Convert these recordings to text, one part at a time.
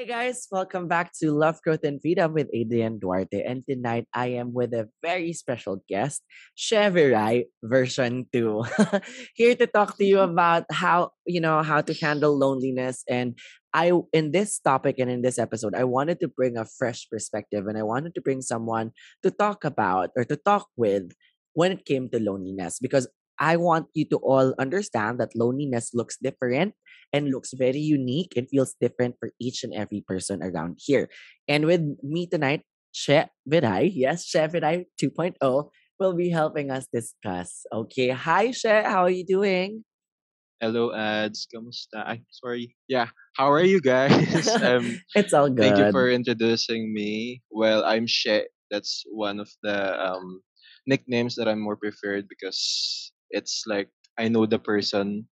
Hey guys, welcome back to Love, Growth, and Freedom with Adrian Duarte. And tonight I am with a very special guest, Cheverai version 2. Here to talk to you mm-hmm. about how, you know, how to handle loneliness. And I in this topic and in this episode, I wanted to bring a fresh perspective and I wanted to bring someone to talk about or to talk with when it came to loneliness because I want you to all understand that loneliness looks different and looks very unique and feels different for each and every person around here. And with me tonight, Chef Virai, yes, Chef Virai 2.0 will be helping us discuss. Okay, hi Chef, how are you doing? Hello, ads. Kamusta? Sorry. Yeah. How are you guys? um, it's all good. thank you for introducing me. Well, I'm She. That's one of the um, nicknames that I'm more preferred because it's like I know the person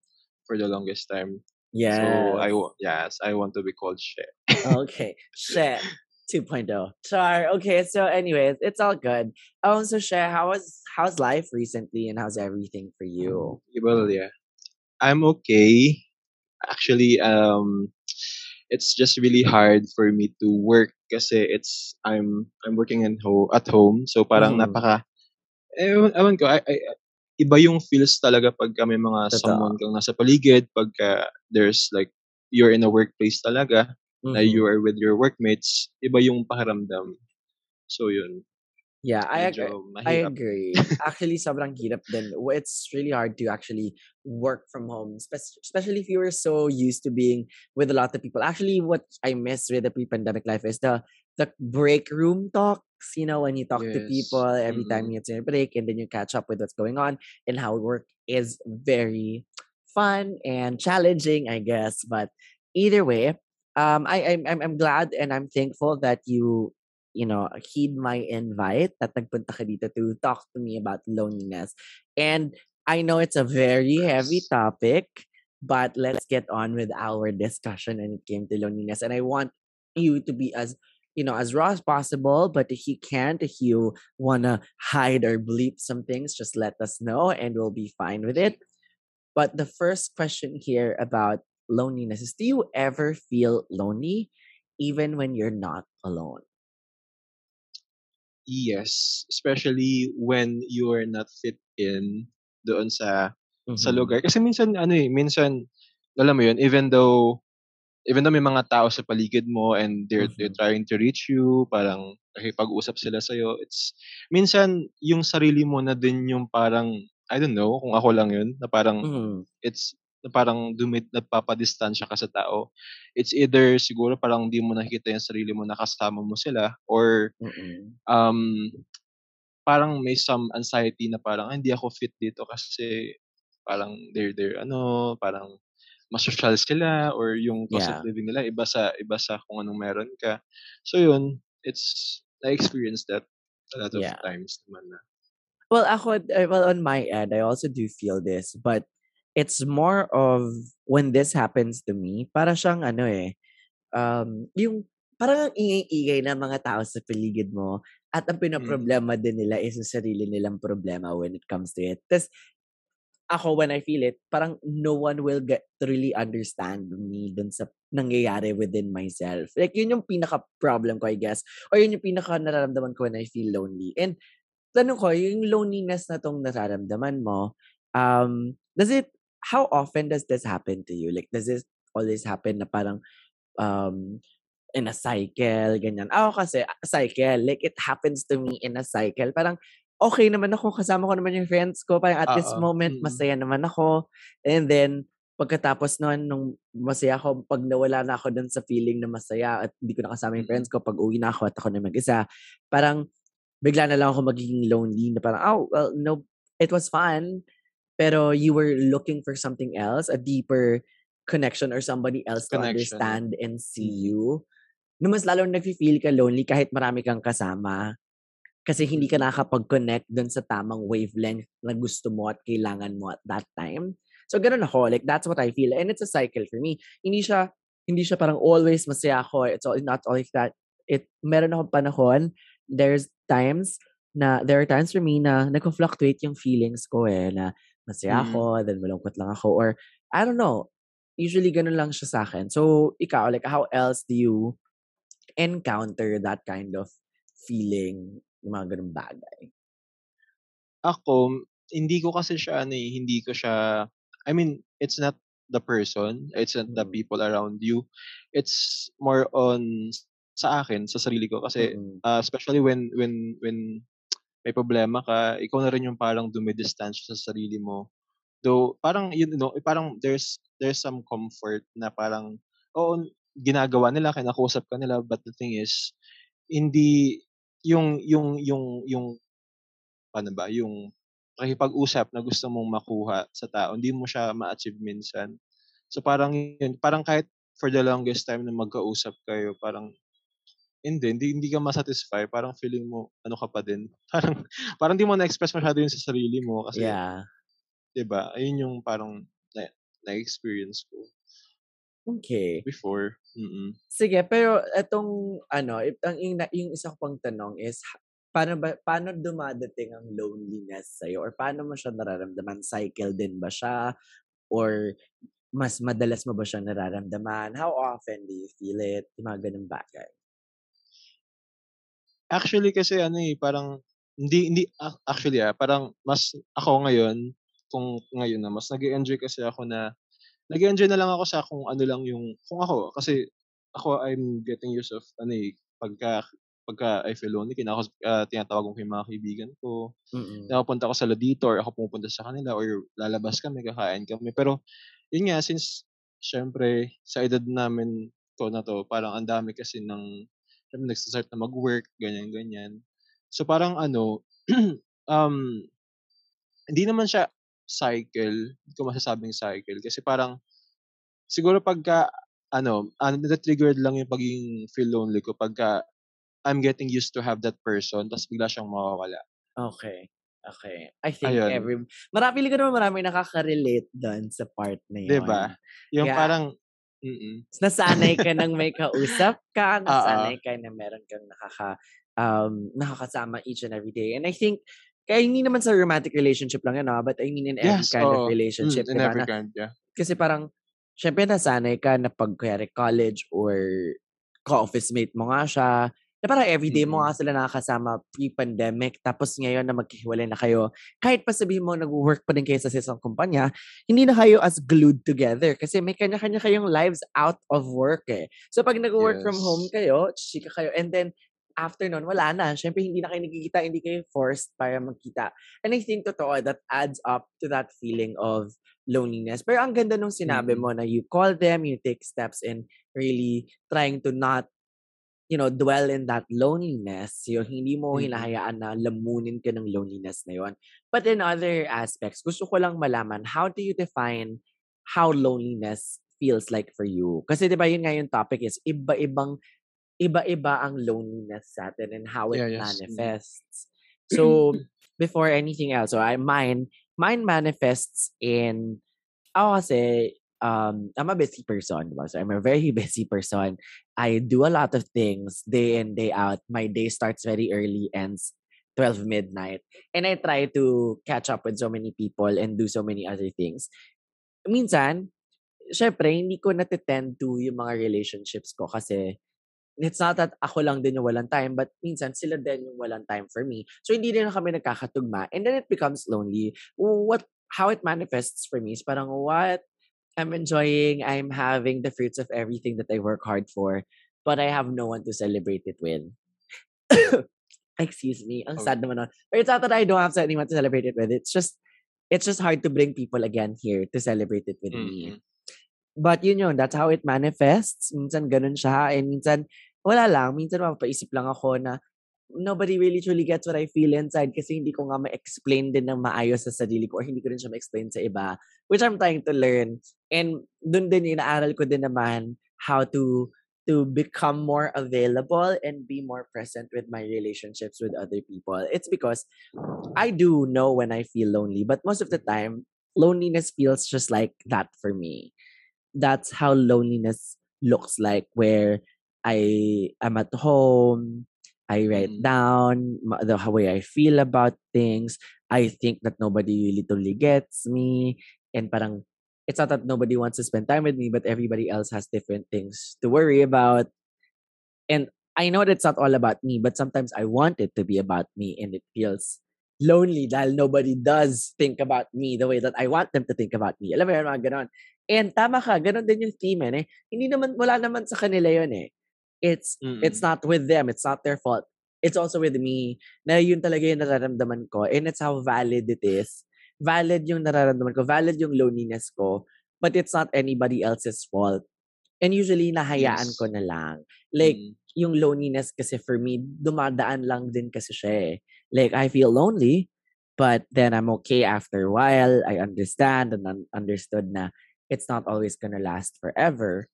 for the longest time. Yeah. So I yes, I want to be called She. okay, Chef 2.0. Char. Okay, so anyways, it's all good. Um, so Chef, how was how's life recently and how's everything for you? Well, yeah. I'm okay. Actually, um, it's just really hard for me to work because it's I'm I'm working in ho- at home. So parang Mhm. napaka ewan ko, I, I, iba yung feels talaga pag may mga Totoo. someone kang nasa paligid, pagka there's like, you're in a workplace talaga, na Mhm. you are with your workmates, iba yung pakiramdam. So yun, Yeah, I agree. I agree. Actually, sobrang hirap din. It's really hard to actually work from home, spe- especially if you were so used to being with a lot of people. Actually, what I miss with the pre-pandemic life is the the break room talks. You know, when you talk to people every time Mm-mm. you take a break, and then you catch up with what's going on and how work is very fun and challenging, I guess. But either way, um, I I'm I'm, I'm glad and I'm thankful that you you know, heed my invite at nagpunta ka dito to talk to me about loneliness. And I know it's a very heavy topic, but let's get on with our discussion when it came to loneliness. And I want you to be as you know as raw as possible but if you can't if you want to hide or bleep some things just let us know and we'll be fine with it but the first question here about loneliness is do you ever feel lonely even when you're not alone Yes, especially when you are not fit in doon sa sa Mhm. lugar. Kasi minsan ano eh, minsan alam mo yun, even though even though may mga tao sa paligid mo and they're they're Mhm. trying to reach you, parang nakipag-usap sila sa it's minsan yung sarili mo na din yung parang I don't know kung ako lang yun na parang Mhm. it's na parang dumit nagpapadistansya ka sa tao. It's either siguro parang di mo nakikita yung sarili mo na kasama mo sila or Mm. um parang may some anxiety na parang "Ah, hindi ako fit dito kasi parang they're they're ano, parang masosyal sila or yung cost of Yeah. living nila iba sa iba sa kung anong meron ka. So yun, it's I experienced that a lot of Yeah. times naman na. Well, ako, uh, well, on my end, I also do feel this, but it's more of when this happens to me, para siyang ano eh, um, yung parang ang ingay-ingay ng mga tao sa paligid mo at ang Mm. pinaproblema din nila is yung sarili nilang problema when it comes to it. Tapos, ako when I feel it, parang no one will get to really understand me dun sa nangyayari within myself. Like, yun yung pinaka-problem ko, I guess. Or yun yung pinaka-nararamdaman ko when I feel lonely. And tanong ko, yung loneliness na tong nararamdaman mo, um, does it, how often does this happen to you? Like, does this always happen na parang, um, in a cycle, ganyan. Ako kasi, cycle, like, it happens to me in a cycle. Parang, okay naman ako, kasama ko naman yung friends ko, parang at this Oo, moment, mm. masaya naman ako. And then, pagkatapos nun, nung masaya ako, pag nawala na ako dun sa feeling na masaya at hindi ko nakasama yung Mm. friends ko, pag uwi na ako at ako na mag-isa, parang, bigla na lang ako magiging lonely na parang, oh, well, no, it was fun, pero you were looking for something else, a deeper connection or somebody else to Connection. understand and see Mm. you. na mas lalong nag-feel ka lonely kahit marami kang kasama. Kasi hindi ka nakakapag-connect dun sa tamang wavelength na gusto mo at kailangan mo at that time. So, ganun ako. Like, that's what I feel. And it's a cycle for me. Hindi siya, hindi siya parang always masaya ako. It's all, not always that. It, meron akong panahon, there's times na, there are times for me na nag-fluctuate yung feelings ko eh, na masaya Mm. ako, then malungkot lang ako, or, I don't know, usually ganun lang siya sa akin. So, ikaw, like, how else do you encounter that kind of feeling, yung mga ganung bagay? Ako, hindi ko kasi siya ano eh, hindi ko siya I mean, it's not the person, it's not the Mm. people around you. It's more on sa akin, sa sarili ko kasi Mm. uh, especially when when when may problema ka, ikaw na rin yung parang dumidistansya sa sarili mo. Though parang you know, parang there's there's some comfort na parang oo, ginagawa nila, kinakausap ka nila, but the thing is hindi yung yung yung yung paano ba, yung pakikipag-usap na gusto mong makuha sa tao, hindi mo siya ma-achieve minsan. So parang yun, parang kahit for the longest time na magkausap kayo, parang hindi, hindi, hindi ka masatisfy. Parang feeling mo, ano ka pa din. Parang, parang di mo na-express masyado yun sa sarili mo kasi, Yeah. di ba, ayun yung parang na, na-experience ko Okay. before. Mm-mm. Sige, pero etong ano, ang yung, yung isa ko pang tanong is paano ba paano dumadating ang loneliness sa or paano mo siya nararamdaman? Cycle din ba siya or mas madalas mo ba siya nararamdaman? How often do you feel it? Yung mga ganung bagay. Actually kasi ano eh, parang hindi hindi ac- actually ah, parang mas ako ngayon kung ngayon na mas nag-enjoy kasi ako na nag-enjoy na lang ako sa kung ano lang yung kung ako kasi ako I'm getting used of ano eh pagka pagka I feel lonely kinakaus uh, tinatawag ko yung mga kaibigan ko. Mm. napupunta ako sa dito or ako pumupunta sa kanila or lalabas kami kakain kami. Pero yun nga since syempre sa edad namin ko na to parang ang dami kasi ng syempre nagsa-start na mag-work ganyan ganyan. So parang ano um hindi naman siya cycle hindi ko masasabing cycle kasi parang siguro pagka ano ano na-triggered lang yung pagiging feel lonely ko pagka I'm getting used to have that person tapos bigla siyang mawawala Okay. Okay. I think Ayun. every marami ko naman marami nakaka-relate doon sa part na yun. 'di ba yung Kaya- parang mm nasanay ka nang may kausap ka, nasanay ka na meron kang nakaka, um, nakakasama each and every day. And I think, kaya hindi naman sa romantic relationship lang yun, ah, but I mean in every Yes, kind of oo. relationship. Mm, in diba, every na- kind, yeah. kasi parang, syempre nasanay ka na pag kaya college or ka-office mate mo nga siya, na parang everyday mo Mm. nga sila nakakasama pre-pandemic, tapos ngayon na maghiwalay na kayo, kahit pa sabihin mo nag-work pa din kayo sa isang kumpanya, hindi na kayo as glued together kasi may kanya-kanya kayong lives out of work eh. So pag nag-work from Yes. home kayo, chika kayo, and then after nun, wala na. Siyempre, hindi na kayo nagkikita, hindi kayo forced para magkita. And I think totoo, that adds up to that feeling of loneliness. Pero ang ganda nung sinabi Mm. mo na you call them, you take steps in really trying to not you know, dwell in that loneliness. Yung hindi mo Mm. hinahayaan na lamunin ka ng loneliness na yon. But in other aspects, gusto ko lang malaman, how do you define how loneliness feels like for you? Kasi di ba yun nga yung topic is iba-ibang iba-iba ang loneliness sa atin and how it Yeah, yes. Mm. manifests. So, before anything else, so I mine mine manifests in ako kasi um I'm a busy person, diba? So I'm a very busy person. I do a lot of things day in day out. My day starts very early ends 12 midnight and I try to catch up with so many people and do so many other things. Minsan, syempre, hindi ko natitend to yung mga relationships ko kasi it's not that ako lang din yung walang time, but minsan sila din yung walang time for me. So, hindi din kami nagkakatugma. And then it becomes lonely. What, how it manifests for me is parang, what? I'm enjoying, I'm having the fruits of everything that I work hard for, but I have no one to celebrate it with. Excuse me. Ang Oh. sad naman nun. But it's not that I don't have anyone to celebrate it with. It's just, it's just hard to bring people again here to celebrate it with me. Mm. But yun yun, that's how it manifests. Minsan ganun siya. And minsan, wala lang. Minsan mapapaisip lang ako na nobody really truly gets what I feel inside kasi hindi ko nga ma-explain din ng maayos sa sarili ko or hindi ko rin siya ma-explain sa iba. Which I'm trying to learn. And dun din, inaaral ko din naman how to to become more available and be more present with my relationships with other people. It's because I do know when I feel lonely, but most of the time, loneliness feels just like that for me. That's how loneliness looks like, where I am at home, I write Mm. down the way I feel about things. I think that nobody literally gets me. And parang, it's not that nobody wants to spend time with me, but everybody else has different things to worry about. And I know that it's not all about me, but sometimes I want it to be about me and it feels lonely dahil nobody does think about me the way that I want them to think about me. Alam mo yun, mga ganon. And tama ka, ganon din yung theme eh. Hindi naman, wala naman sa kanila yun eh. It's it's Mm. not with them. It's not their fault. It's also with me na yun talaga yung nararamdaman ko. And it's how valid it is. Valid yung nararamdaman ko. Valid yung loneliness ko. But it's not anybody else's fault. And usually, nahayaan Yes. ko na lang. Like, Mm. yung loneliness kasi for me, dumadaan lang din kasi siya eh. Like, I feel lonely, but then I'm okay after a while. I understand and un- understood na it's not always gonna last forever.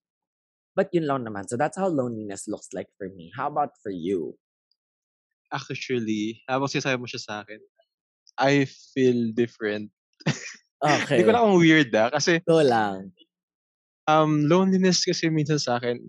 But yun lang naman. So that's how loneliness looks like for me. How about for you? Actually, habang sinasabi mo siya sa akin, I feel different. Okay. Hindi ko na kung weird ah. Kasi Go lang. um, loneliness kasi minsan sa akin,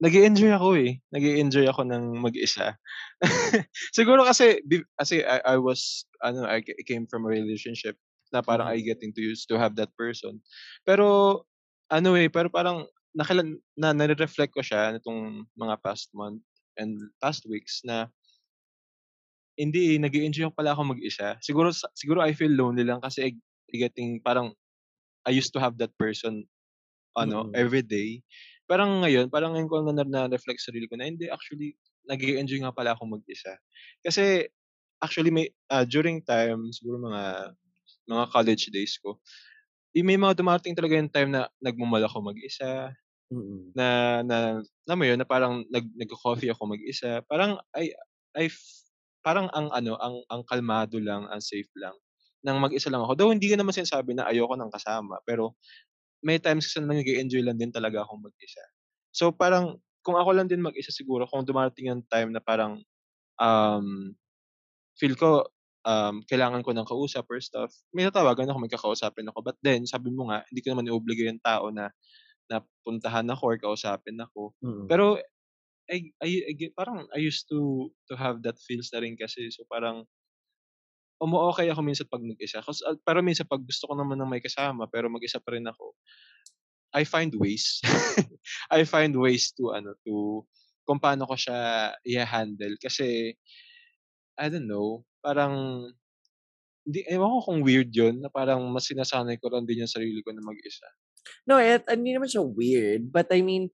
nag enjoy ako eh. nag enjoy ako ng mag-isa. Siguro kasi, kasi I, I was, ano, I ca- came from a relationship na parang Mhm. I getting to used to have that person. Pero, ano eh, pero parang, nakilan, na, nare-reflect ko siya nitong mga past month and past weeks na hindi nag enjoy pala ako mag-isa. Siguro, siguro I feel lonely lang kasi I, getting, parang, I used to have that person, ano, Mm-mm. every day. Parang ngayon, parang ngayon ko na na-reflect sa sarili ko na, hindi, actually, nag enjoy nga pala ako mag-isa. Kasi, actually, may, ah, during time, siguro mga, mga college days ko, may mga dumating talaga yung time na nagmumall ako mag-isa, Mm-mm. na, na, alam mo yun, na parang nag, nag-coffee ako mag-isa. Parang, I, I, parang ang ano, ang, ang kalmado lang, ang safe lang, nang mag-isa lang ako. Though hindi ko naman sinasabi na ayoko ng kasama, pero may times kasi na nag enjoy lang din talaga akong mag-isa. So parang, kung ako lang din mag-isa siguro, kung dumarating yung time na parang, um, feel ko, um, kailangan ko ng kausap or stuff, may natawagan ako, may kakausapin ako. But then, sabi mo nga, hindi ko naman i-obligate yung tao na, na puntahan ako or kausapin ako. Mm-mm. Pero, I, I, I parang I used to to have that feels na rin kasi. So parang, umu-okay ako minsan pag mag-isa. Kasi, ah, pero minsan pag gusto ko naman ng may kasama, pero mag-isa pa rin ako, I find ways. I find ways to, ano, to, kung paano ko siya i-handle. Kasi, I don't know, parang, hindi, ewan ko kung weird yun, na parang mas sinasanay ko lang din yung sarili ko na mag-isa. No, it, hindi naman siya weird. But I mean,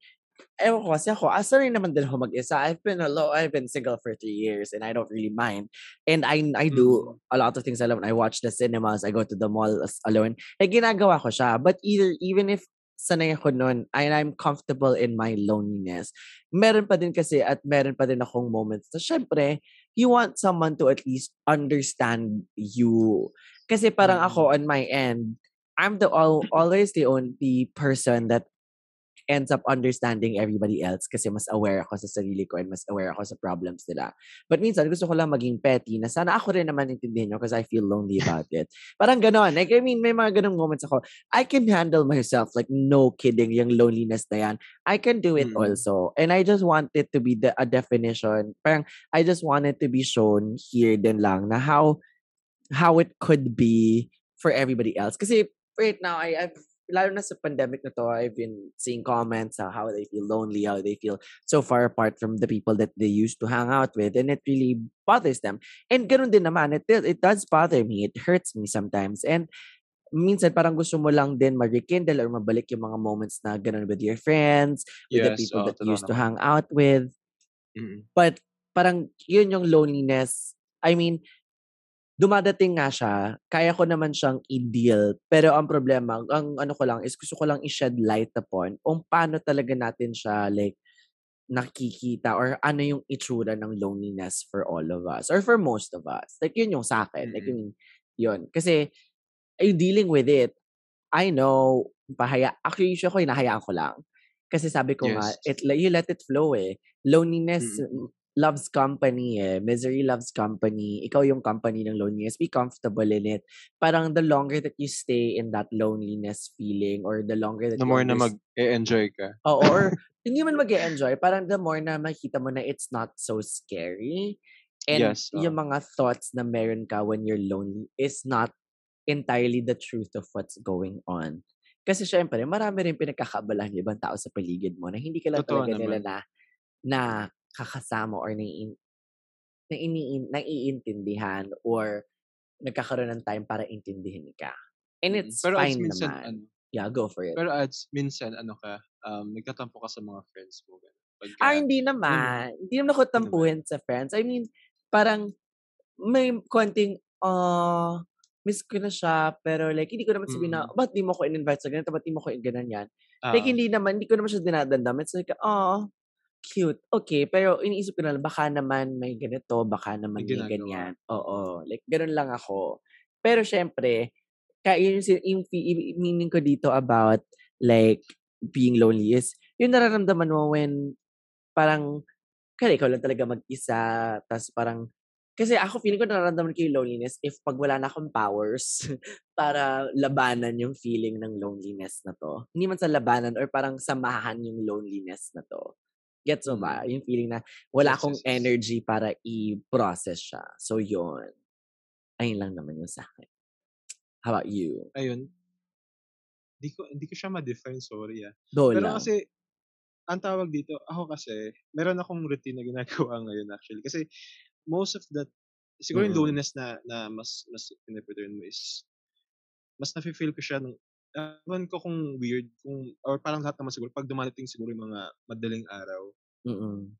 ewan ko kasi ako, asa rin naman din ako mag-isa. I've been alone, I've been single for three years and I don't really mind. And I I do a lot of things alone. I watch the cinemas, I go to the mall alone. Eh, ginagawa ko siya. But either, even if sanay ako nun, and I'm comfortable in my loneliness, meron pa din kasi at meron pa din akong moments na syempre, you want someone to at least understand you. Kasi parang Mm. ako on my end, I'm the al- always the only person that ends up understanding everybody else kasi mas aware ako sa sarili ko and mas aware ako sa problems nila. But minsan, gusto ko lang maging petty na sana ako rin naman intindihin nyo because I feel lonely about it. Parang ganon. Like, I mean, may mga ganong moments ako. I can handle myself. Like, no kidding, yung loneliness na yan. I can do it Mm. also. And I just want it to be the, a definition. Parang, I just want it to be shown here din lang na how how it could be for everybody else. Kasi right now, I, I've lalo na sa pandemic na to, I've been seeing comments on how they feel lonely, how they feel so far apart from the people that they used to hang out with, and it really bothers them. And ganun din naman, it, it does bother me. It hurts me sometimes. And minsan parang gusto mo lang din mag-rekindle or mabalik yung mga moments na ganun with your friends, with the Yes, people oo, that you used to hang out with. Mm. But parang yun yung loneliness. I mean, dumadating nga siya, kaya ko naman siyang i-deal. Pero ang problema, ang ano ko lang is gusto ko lang i-shed light upon kung paano talaga natin siya like nakikita or ano yung itsura ng loneliness for all of us or for most of us. Like yun yung sa akin. Like Mm. yun, yun. Kasi ay dealing with it, I know, pahaya, actually usually ako hinahayaan ko lang. Kasi sabi ko nga, Yes. it, you let it flow eh. Loneliness Mm. Loves company eh. Misery loves company. Ikaw yung company ng loneliness. Be comfortable in it. Parang the longer that you stay in that loneliness feeling or the longer that The more na mag-enjoy ka. Oo, or hindi man mag enjoy parang the more na makita mo na it's not so scary. And Yes, yung oo. mga thoughts na meron ka when you're lonely is not entirely the truth of what's going on. Kasi syempre, marami rin pinagkakaabalahan yung ibang tao sa paligid mo na hindi ka lang Totoo talaga nila naman. na, na kakasama or naiin, na iniin, naiintindihan or nagkakaroon ng time para intindihin ka. And Mm. it's Pero fine minsan, naman. ano, Yeah, go for it. pero ads, minsan, ano ka, um, nagtatampo ka sa mga friends mo. Pagka, Ah, hindi mo, naman. Hindi naman ako naman. tampuhin sa friends. I mean, parang may konting, ah, miss ko na siya, pero like, hindi ko naman sabihin na, Mm. ba't di mo ko in-invite sa ganito, ba't di mo ko ganyan yan? Like, Oo. hindi naman, hindi ko naman siya dinadandam. It's like, oh, cute. Okay, pero iniisip ko na lang, baka naman may ganito, baka naman May may ganyan. Oo, like, ganun lang ako. Pero syempre, kaya yung, si- yung, fi- meaning ko dito about, like, being lonely is, yung nararamdaman mo when, parang, kaya ikaw lang talaga mag-isa, tapos parang, kasi ako feeling ko nararamdaman ko yung loneliness if pag wala na akong powers para labanan yung feeling ng loneliness na to. Hindi man sa labanan or parang samahan yung loneliness na to. Gets mo ba? Yung feeling na wala akong energy para i-process siya. So, yun. Ayun lang naman yung sa akin. How about you? Ayun. Hindi ko, hindi ko siya ma-define, sorry ah. Go Pero lang. kasi, ang tawag dito, ako kasi, meron akong routine na ginagawa ngayon actually. Kasi, most of that, siguro yung Mm. loneliness na, na mas, mas pinipreturn mo is, mas nafe-feel ko siya ng, ewan ko kung weird, kung, or parang lahat naman siguro, pag dumadating siguro yung mga madaling araw, Mm-mm.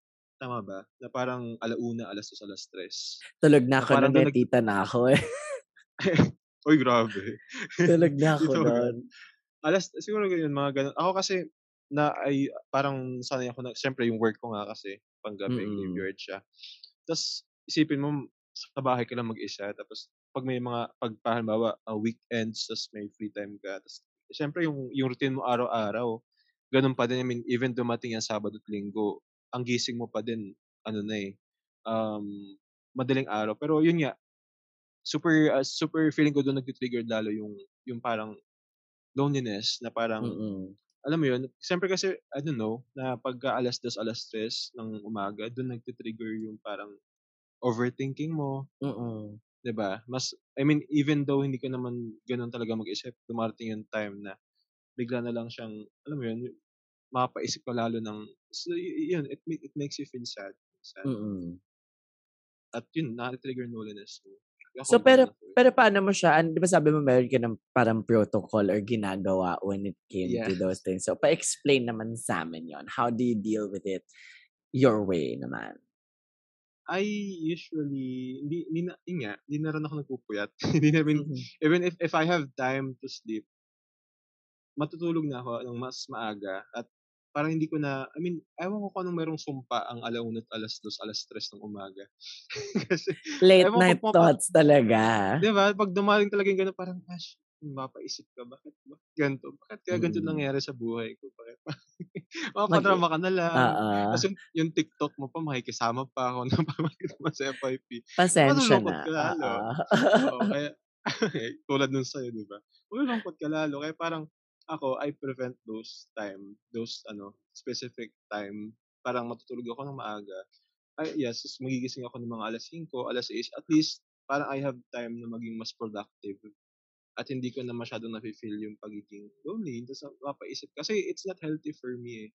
tama ba? Na parang alauna, alas dos, alas tres. Tulog na Na ako eh, nag- tita na ako eh. Uy, grabe. Tulog na ako nun. alas, siguro ganyan, mga ganun. Ako kasi, na ay, parang sanay ako na, syempre yung work ko nga kasi, panggabi, Mm-mm. graveyard siya. Tapos, isipin mo, sa bahay ka lang mag-isa, tapos, pag may mga, pag, halimbawa, uh, weekends, tapos may free time ka, tapos, syempre yung, yung routine mo araw-araw, ganun pa din, I mean, even dumating yan Sabado at Linggo, ang gising mo pa din, ano na eh, um, madaling araw. Pero yun nga, super, uh, super feeling ko doon nag-trigger lalo yung, yung parang loneliness na parang, Mm-mm. alam mo yun, siyempre kasi, I don't know, na pagka alas dos, alas tres ng umaga, doon nag-trigger yung parang overthinking mo, Mm-mm. 'Di ba? Mas, I mean, even though hindi ka naman ganun talaga mag-isip, dumarating yung time na bigla na lang siyang, alam mo yun, mapaisip ka lalo ng, so, y- yun, it, it makes you feel sad. sad. Mm-mm. At yun, na-trigger loneliness So, ganun pero, ako eh. pero paano mo siya, an- di ba sabi mo meron ka ng parang protocol or ginagawa when it came to Yes. those things. So, pa-explain naman sa amin yon How do you deal with it your way naman? I usually, hindi, hindi na, yun nga, hindi na rin ako nagpupuyat. hindi na rin, even if, if I have time to sleep, matutulog na ako ng mas maaga at parang hindi ko na, I mean, ewan ko kung anong merong sumpa ang alauna at alas dos, alas tres ng umaga. Kasi, Late ewan ko night kung pa- thoughts talaga. di ba, pag dumaling talaga yung gano'n, parang, gosh, mapaisip ka, bakit, bakit ganito? Bakit kaya ganito Mm. nangyari sa buhay ko? Bakit? Mapadrama ka na lang. Oo. Tapos yung, yung TikTok mo pa, makikisama pa ako na pamakita mo sa FYP. Pasensya na. ka lalo. Oo, kaya, tulad nun sa'yo, di ba? Malulungkot ka lalo. Kaya parang, ako, I prevent those time, those, ano, specific time. Parang matutulog ako ng maaga. Ay, yes, magigising ako ng mga alas 5, alas 6. At least, parang I have time na maging mas productive. At hindi ko na masyadong nafe-feel yung pagiging lonely. Tapos mapaisip. Kasi it's not healthy for me eh.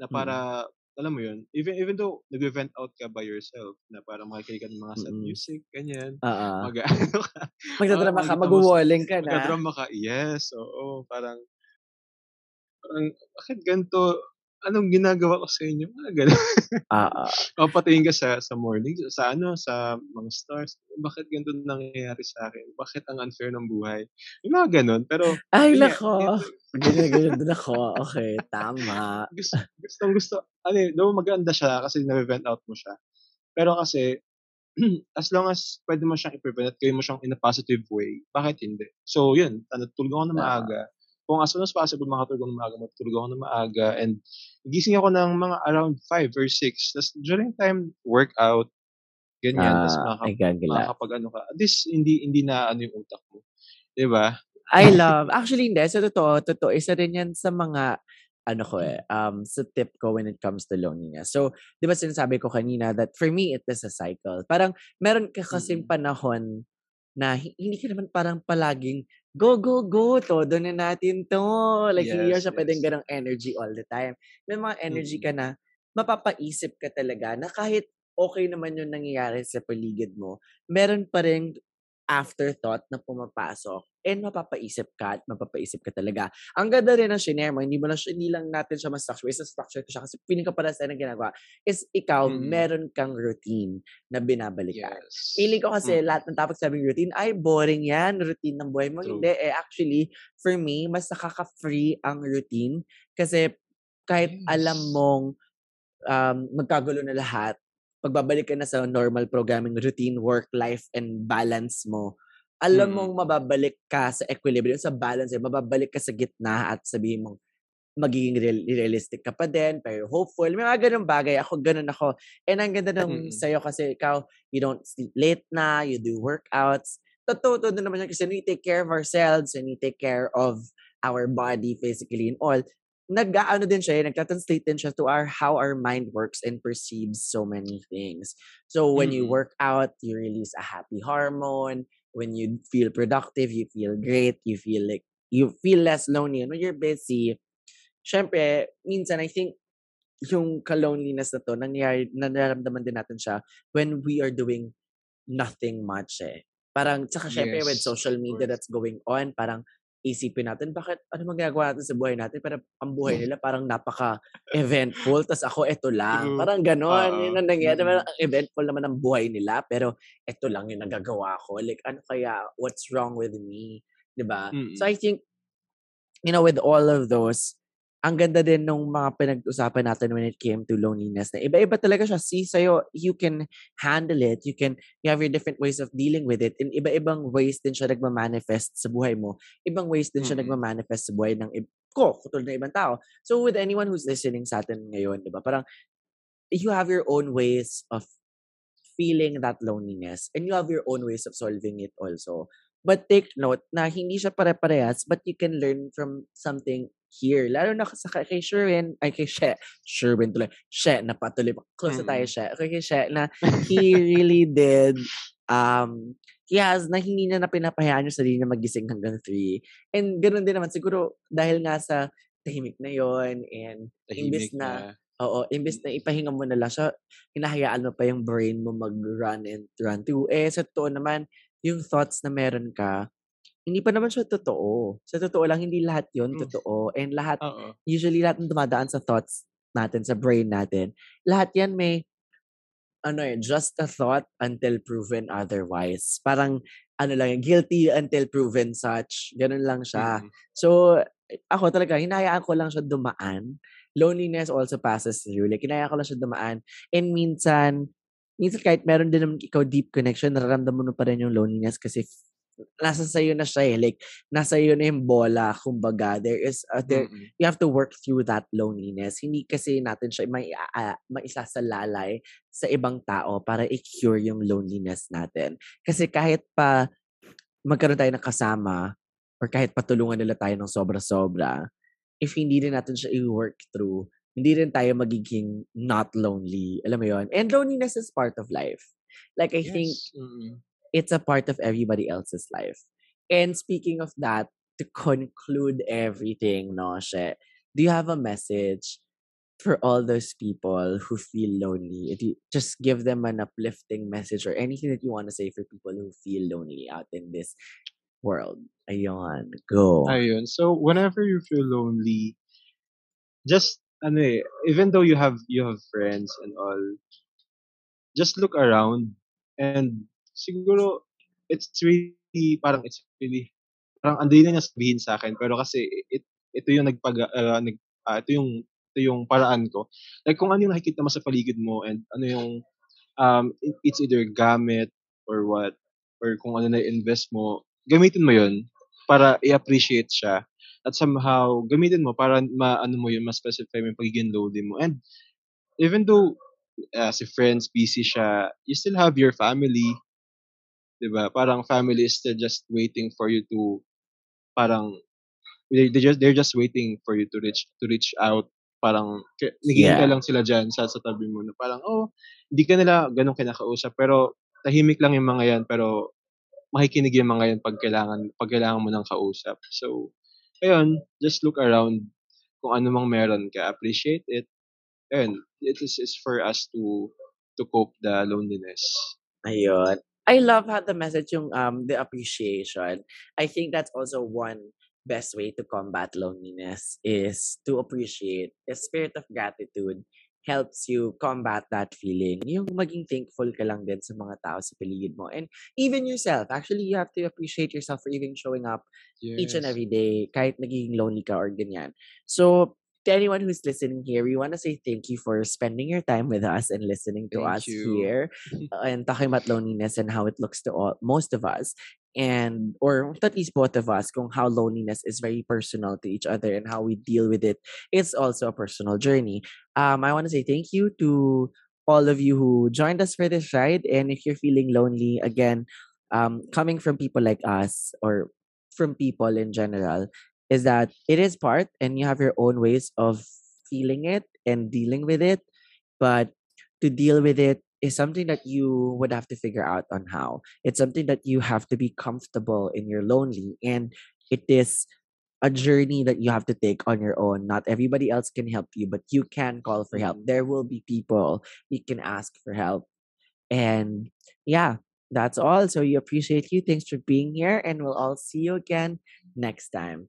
Na para, alam mo yun, even even though nag-vent out ka by yourself, na parang makikinig ka ng mga sad Mm-mm. music, ganyan. Oo. Mag-ano ka. Magdadrama ka, mag-walling ka na. Magkadrama ka. Yes, oo. Parang, parang, bakit ganito? Anong ginagawa ko sa inyo? Mga ganun. Oo. Papatingin ka sa, sa morning, sa ano, sa mga stars. Bakit ganito nangyayari sa akin? Bakit ang unfair ng buhay? Yung mga ganun. Pero, Ay, yun nako. Ganyan-ganyan din ako. Okay, tama. gusto, gusto, gusto, ano eh, though maganda siya kasi na-vent out mo siya. Pero kasi, as long as pwede mo siyang i-prevent at gawin mo siyang in a positive way, bakit hindi? So, yun, ano, tulog ako na maaga. Kung as soon as possible makatulog ng maaga, matulog ako ng maaga and gising ako ng mga around 5 or 6. Tapos during time, workout, ganyan. Tapos Ah, makaka, ay gagala. makakapag ano ka. At least hindi, hindi na ano yung utak mo. Diba? I love, actually hindi, sa totoo, totoo, isa rin yan sa mga, ano ko eh, um, sa tip ko when it comes to loneliness. So, di ba sinasabi ko kanina that for me, it is a cycle. Parang, meron ka kasing panahon na hi- hindi ka naman parang palaging, go, go, go, todo na natin to. Like, hindi Yes, siya pwedeng ganong energy all the time. May mga energy Mm. ka na, mapapaisip ka talaga na kahit okay naman yung nangyayari sa paligid mo, meron pa rin afterthought na pumapasok and mapapaisip ka at mapapaisip ka talaga. Ang ganda rin ng shinare mo, hindi mo lang, hindi lang natin siya ma-structure, isa structure ko siya kasi feeling ko para sa ng ginagawa is ikaw, Mm. meron kang routine na binabalikan. Yes. Feeling ko kasi Mm. lahat ng tapos sabing routine, ay boring yan, routine ng buhay mo. True. Hindi eh, actually, for me, mas nakaka-free ang routine kasi kahit alam Yes. mong um, magkagulo na lahat, pagbabalik ka na sa normal programming routine, work, life, and balance mo, alam Mm. mong mababalik ka sa equilibrium, sa balance, eh, mababalik ka sa gitna at sabihin mong magiging real- realistic ka pa din, pero hopeful. May mga ganun bagay. Ako, ganun ako. And ang ganda ng Mm. sa'yo kasi ikaw, you don't sleep late na, you do workouts. Totoo, totoo naman yan kasi we take care of ourselves and we take care of our body physically and all. Nag-ano din siya, eh, nagtatranslate din siya to our how our mind works and perceives so many things. So when you Mm. work out, you release a happy hormone. When you feel productive, you feel great. You feel like you feel less lonely. And when you're busy, syempre, minsan I think yung ka-loneliness na to, nangyayari, nararamdaman din natin siya when we are doing nothing much eh. Parang, tsaka syempre with Yes, social of media that's going on, parang isipin natin, bakit, ano magagawa natin sa buhay natin? Pero ang buhay nila parang napaka-eventful, tas ako, eto lang. Parang ganon, Oo. yun ang nangyayari. Mm. Parang ang eventful naman ang buhay nila, pero eto lang yung nagagawa ko. Like, ano kaya, what's wrong with me? 'Di ba? So Mm. I think, you know, with all of those, ang ganda din nung mga pinag-usapan natin when it came to loneliness na iba-iba talaga siya. See, sa'yo, you can handle it. You can, you have your different ways of dealing with it. And iba-ibang ways din siya nagmamanifest sa buhay mo. Ibang ways din siya Mm. nagmamanifest sa buhay ng ko, katulad ng ibang tao. So with anyone who's listening sa atin ngayon, di ba? Parang, you have your own ways of feeling that loneliness and you have your own ways of solving it also. But take note na hindi siya pare-parehas but you can learn from something here. Lalo na sa kay Sherwin, ay kay She, Sherwin tuloy. She, napatuloy. Close na tayo, Mm. She. Okay, kay She, na he really did, um, he has, na hindi niya na pinapahayaan yung sarili niya magising hanggang 3. And ganun din naman, siguro, dahil nga sa tahimik na yon and imbis Tahimik na, na. Oo, imbes na ipahinga mo na lang siya, hinahayaan mo pa yung brain mo mag-run and run to. Eh, sa totoo naman, yung thoughts na meron ka, hindi pa naman siya totoo. Sa totoo lang, hindi lahat yun Mm. totoo. And lahat, Oo. usually lahat ng dumadaan sa thoughts natin, sa brain natin, lahat yan may, ano eh, just a thought until proven otherwise. Parang, ano lang, yan, guilty until proven such. Ganun lang siya. Mm. So, ako talaga, hinayaan ko lang siya dumaan. Loneliness also passes through. Like, hinayaan ko lang siya dumaan. And minsan, minsan kahit meron din naman ikaw deep connection, nararamdaman mo pa rin yung loneliness kasi nasa sa'yo na siya eh. Like, nasa iyo na yung bola, kumbaga. There is, uh, there, Mm. you have to work through that loneliness. Hindi kasi natin siya may, uh, maisasalalay sa ibang tao para i-cure yung loneliness natin. Kasi kahit pa magkaroon tayo ng kasama or kahit patulungan nila tayo ng sobra-sobra, if hindi rin natin siya i-work through, hindi rin tayo magiging not lonely. Alam mo yon And loneliness is part of life. Like, I think Yes. It's a part of everybody else's life. And speaking of that, to conclude everything, no, She, do you have a message for all those people who feel lonely? If you just give them an uplifting message or anything that you want to say for people who feel lonely out in this world. Ayun, go. Ayun. So, whenever you feel lonely, just, ano eh, even though you have, you have friends and all, just look around and siguro, it's really, parang it's really, parang andali na niya sabihin sa akin, pero kasi, it, ito yung nagpag, ah, nag, ah, ito yung, ito yung paraan ko. Like, kung ano yung nakikita mo sa paligid mo and ano yung, um, it- it's either gamit or what, or kung ano na invest mo, gamitin mo yun para i-appreciate siya. at somehow gamitin mo para maano mo yun, ma-specify mo yung pagiging lonely mo. And even though uh, si friends busy siya, you still have your family. 'Di ba? Parang family is still just waiting for you to parang they, they just they're just waiting for you to reach to reach out. Parang naghihintay Yeah. lang sila diyan sa sa tabi mo na parang oh, hindi ka nila ganun kinakausap pero tahimik lang yung mga yan pero makikinig yung mga yan pag kailangan pag kailangan mo ng kausap. So, ayun, just look around kung ano mang meron ka, appreciate it. Ayun, it is, is for us to to cope the loneliness. Ayun. I love how the message yung um the appreciation. I think that's also one best way to combat loneliness is to appreciate. The spirit of gratitude helps you combat that feeling. Yung maging thankful ka lang din sa mga tao sa paligid mo. And even yourself. Actually, you have to appreciate yourself for even showing up each and Yes. every day, kahit nagiging lonely ka or ganyan. So, to anyone who's listening here, we want to say thank you for spending your time with us and listening to Thank us you. here uh, and talking about loneliness and how it looks to all, most of us. And, or at least both of us, kung how loneliness is very personal to each other and how we deal with it. It's also a personal journey. Um, I want to say thank you to all of you who joined us for this ride. And if you're feeling lonely, again, um, coming from people like us or from people in general, is that it is part and you have your own ways of feeling it and dealing with it. But to deal with it is something that you would have to figure out on how. It's something that you have to be comfortable in your lonely. And it is a journey that you have to take on your own. Not everybody else can help you, but you can call for help. Mhm. There will be people you can ask for help. And yeah, that's all. So you appreciate you. Thanks for being here. And we'll all see you again next time.